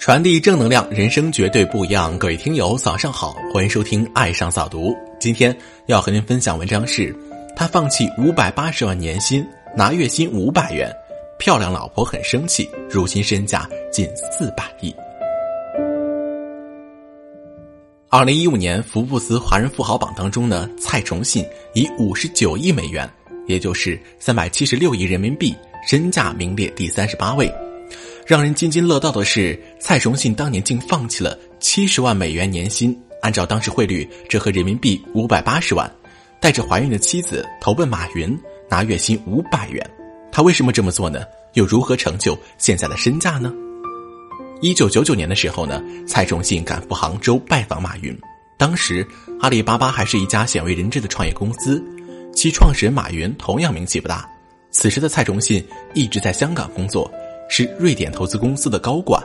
传递正能量，人生绝对不一样。各位听友，早上好，欢迎收听《爱上早读》。今天要和您分享文章是：他放弃五百八十万年薪，拿月薪五百元，漂亮老婆很生气，如今身价近四百亿。二零一五年福布斯华人富豪榜当中呢，蔡崇信以五十九亿美元，也就是三百七十六亿人民币，身价名列第三十八位。让人津津乐道的是，蔡崇信当年竟放弃了七十万美元年薪，按照当时汇率折合人民币五百八十万，带着怀孕的妻子投奔马云，拿月薪五百元。他为什么这么做呢？又如何成就现在的身价呢？一九九九年的时候呢，蔡崇信赶赴杭州拜访马云，当时阿里巴巴还是一家鲜为人知的创业公司，其创始人马云同样名气不大。此时的蔡崇信一直在香港工作。是瑞典投资公司的高管，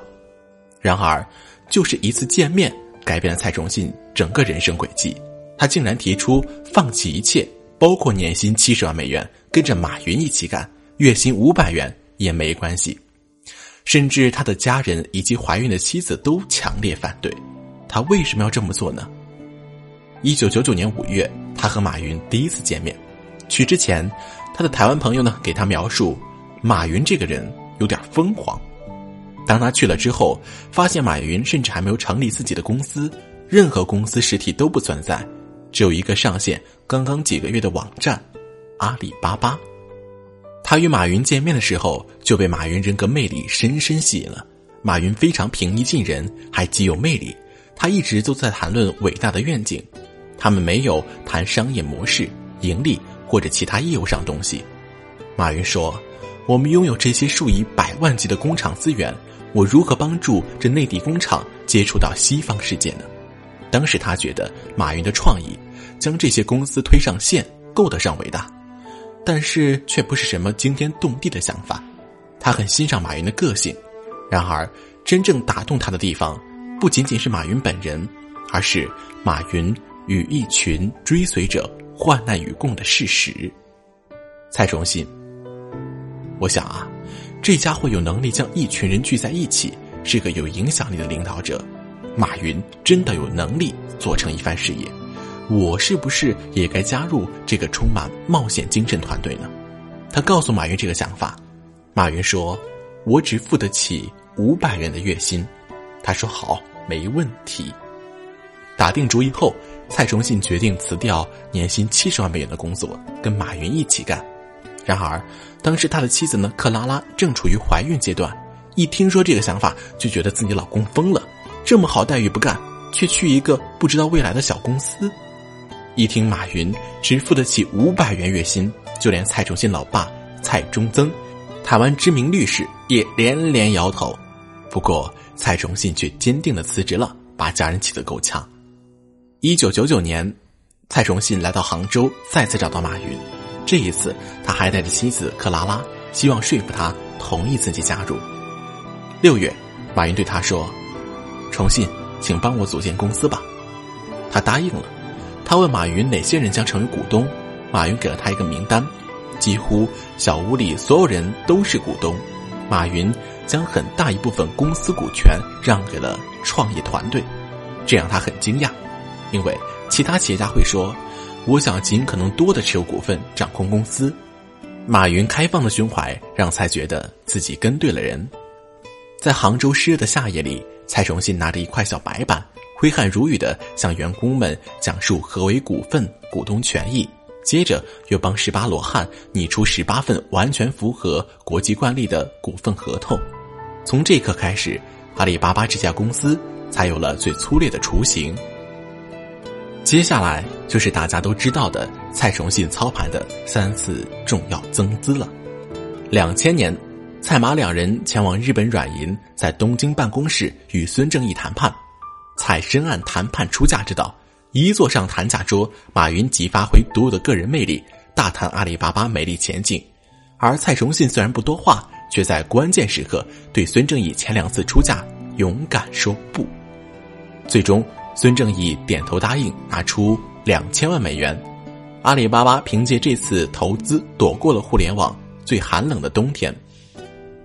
然而，就是一次见面，改变了蔡崇信整个人生轨迹。他竟然提出放弃一切，包括年薪七十万美元，跟着马云一起干，月薪五百元也没关系。甚至他的家人以及怀孕的妻子都强烈反对。他为什么要这么做呢？一九九九年五月，他和马云第一次见面。去之前，他的台湾朋友呢给他描述马云这个人。有点疯狂。当他去了之后，发现马云甚至还没有成立自己的公司，任何公司实体都不存在，只有一个上线刚刚几个月的网站——阿里巴巴。他与马云见面的时候，就被马云人格魅力深深吸引了。马云非常平易近人，还极有魅力。他一直都在谈论伟大的愿景，他们没有谈商业模式、盈利或者其他业务上东西。马云说。我们拥有这些数以百万计的工厂资源，我如何帮助这内地工厂接触到西方世界呢？当时他觉得马云的创意，将这些公司推上线，够得上伟大，但是却不是什么惊天动地的想法。他很欣赏马云的个性，然而真正打动他的地方，不仅仅是马云本人，而是马云与一群追随者患难与共的事实。蔡崇信。我想啊，这家伙有能力将一群人聚在一起，是个有影响力的领导者。马云真的有能力做成一番事业，我是不是也该加入这个充满冒险精神团队呢？他告诉马云这个想法，马云说：“我只付得起五百元的月薪。”他说：“好，没问题。”打定主意后，蔡崇信决定辞掉年薪七十万美元的工作，跟马云一起干。然而，当时他的妻子呢，克拉拉正处于怀孕阶段，一听说这个想法，就觉得自己老公疯了，这么好待遇不干，却去一个不知道未来的小公司。一听马云只付得起五百元月薪，就连蔡崇信老爸蔡中曾，台湾知名律师也连连摇头。不过，蔡崇信却坚定的辞职了，把家人气得够呛。一九九九年，蔡崇信来到杭州，再次找到马云。这一次，他还带着妻子克拉拉，希望说服他同意自己加入。六月，马云对他说：“重信，请帮我组建公司吧。”他答应了。他问马云哪些人将成为股东，马云给了他一个名单，几乎小屋里所有人都是股东。马云将很大一部分公司股权让给了创业团队，这让他很惊讶，因为其他企业家会说。我想尽可能多的持有股份，掌控公司。马云开放的胸怀让蔡觉得自己跟对了人。在杭州湿热的夏夜里，蔡崇信拿着一块小白板，挥汗如雨的向员工们讲述何为股份、股东权益，接着又帮十八罗汉拟出十八份完全符合国际惯例的股份合同。从这一刻开始，阿里巴巴这家公司才有了最粗略的雏形。接下来就是大家都知道的蔡崇信操盘的三次重要增资了。两千年，蔡马两人前往日本软银在东京办公室与孙正义谈判，蔡深谙谈判出价之道，一坐上谈价桌，马云即发挥独有的个人魅力，大谈阿里巴巴美丽前景，而蔡崇信虽然不多话，却在关键时刻对孙正义前两次出价勇敢说不，最终。孙正义点头答应，拿出两千万美元。阿里巴巴凭借这次投资躲过了互联网最寒冷的冬天。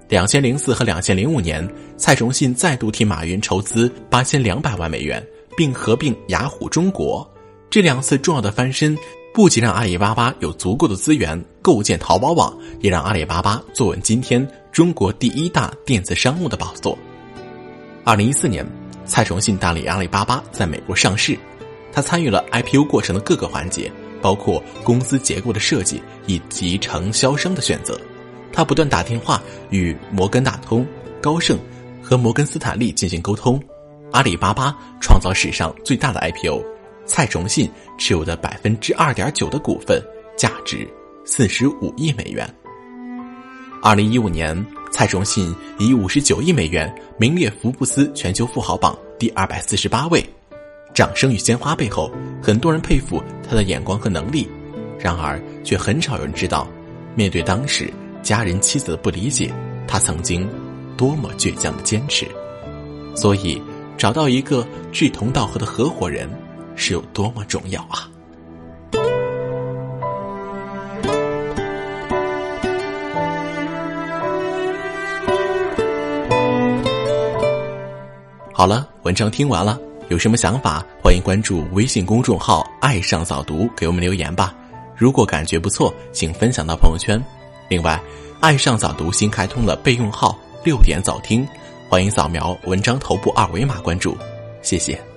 两千零四和两千零五年，蔡崇信再度替马云筹资八千两百万美元，并合并雅虎中国。这两次重要的翻身，不仅让阿里巴巴有足够的资源构建淘宝网，也让阿里巴巴坐稳今天中国第一大电子商务的宝座。二零一四年，蔡崇信带领阿里巴巴在美国上市，他参与了 IPO 过程的各个环节，包括公司结构的设计以及承销商的选择。他不断打电话与摩根大通、高盛和摩根斯坦利进行沟通。阿里巴巴创造史上最大的 IPO，蔡崇信持有的百分之二点九的股份，价值四十五亿美元。二零一五年，蔡崇信以五十九亿美元名列福布斯全球富豪榜第二百四十八位。掌声与鲜花背后，很多人佩服他的眼光和能力，然而却很少有人知道，面对当时。家人妻子的不理解，他曾经多么倔强的坚持，所以找到一个志同道合的合伙人是有多么重要啊！好了，文章听完了，有什么想法，欢迎关注微信公众号“爱上早读”，给我们留言吧。如果感觉不错，请分享到朋友圈。另外，爱上早读新开通了备用号“六点早听”，欢迎扫描文章头部二维码关注，谢谢。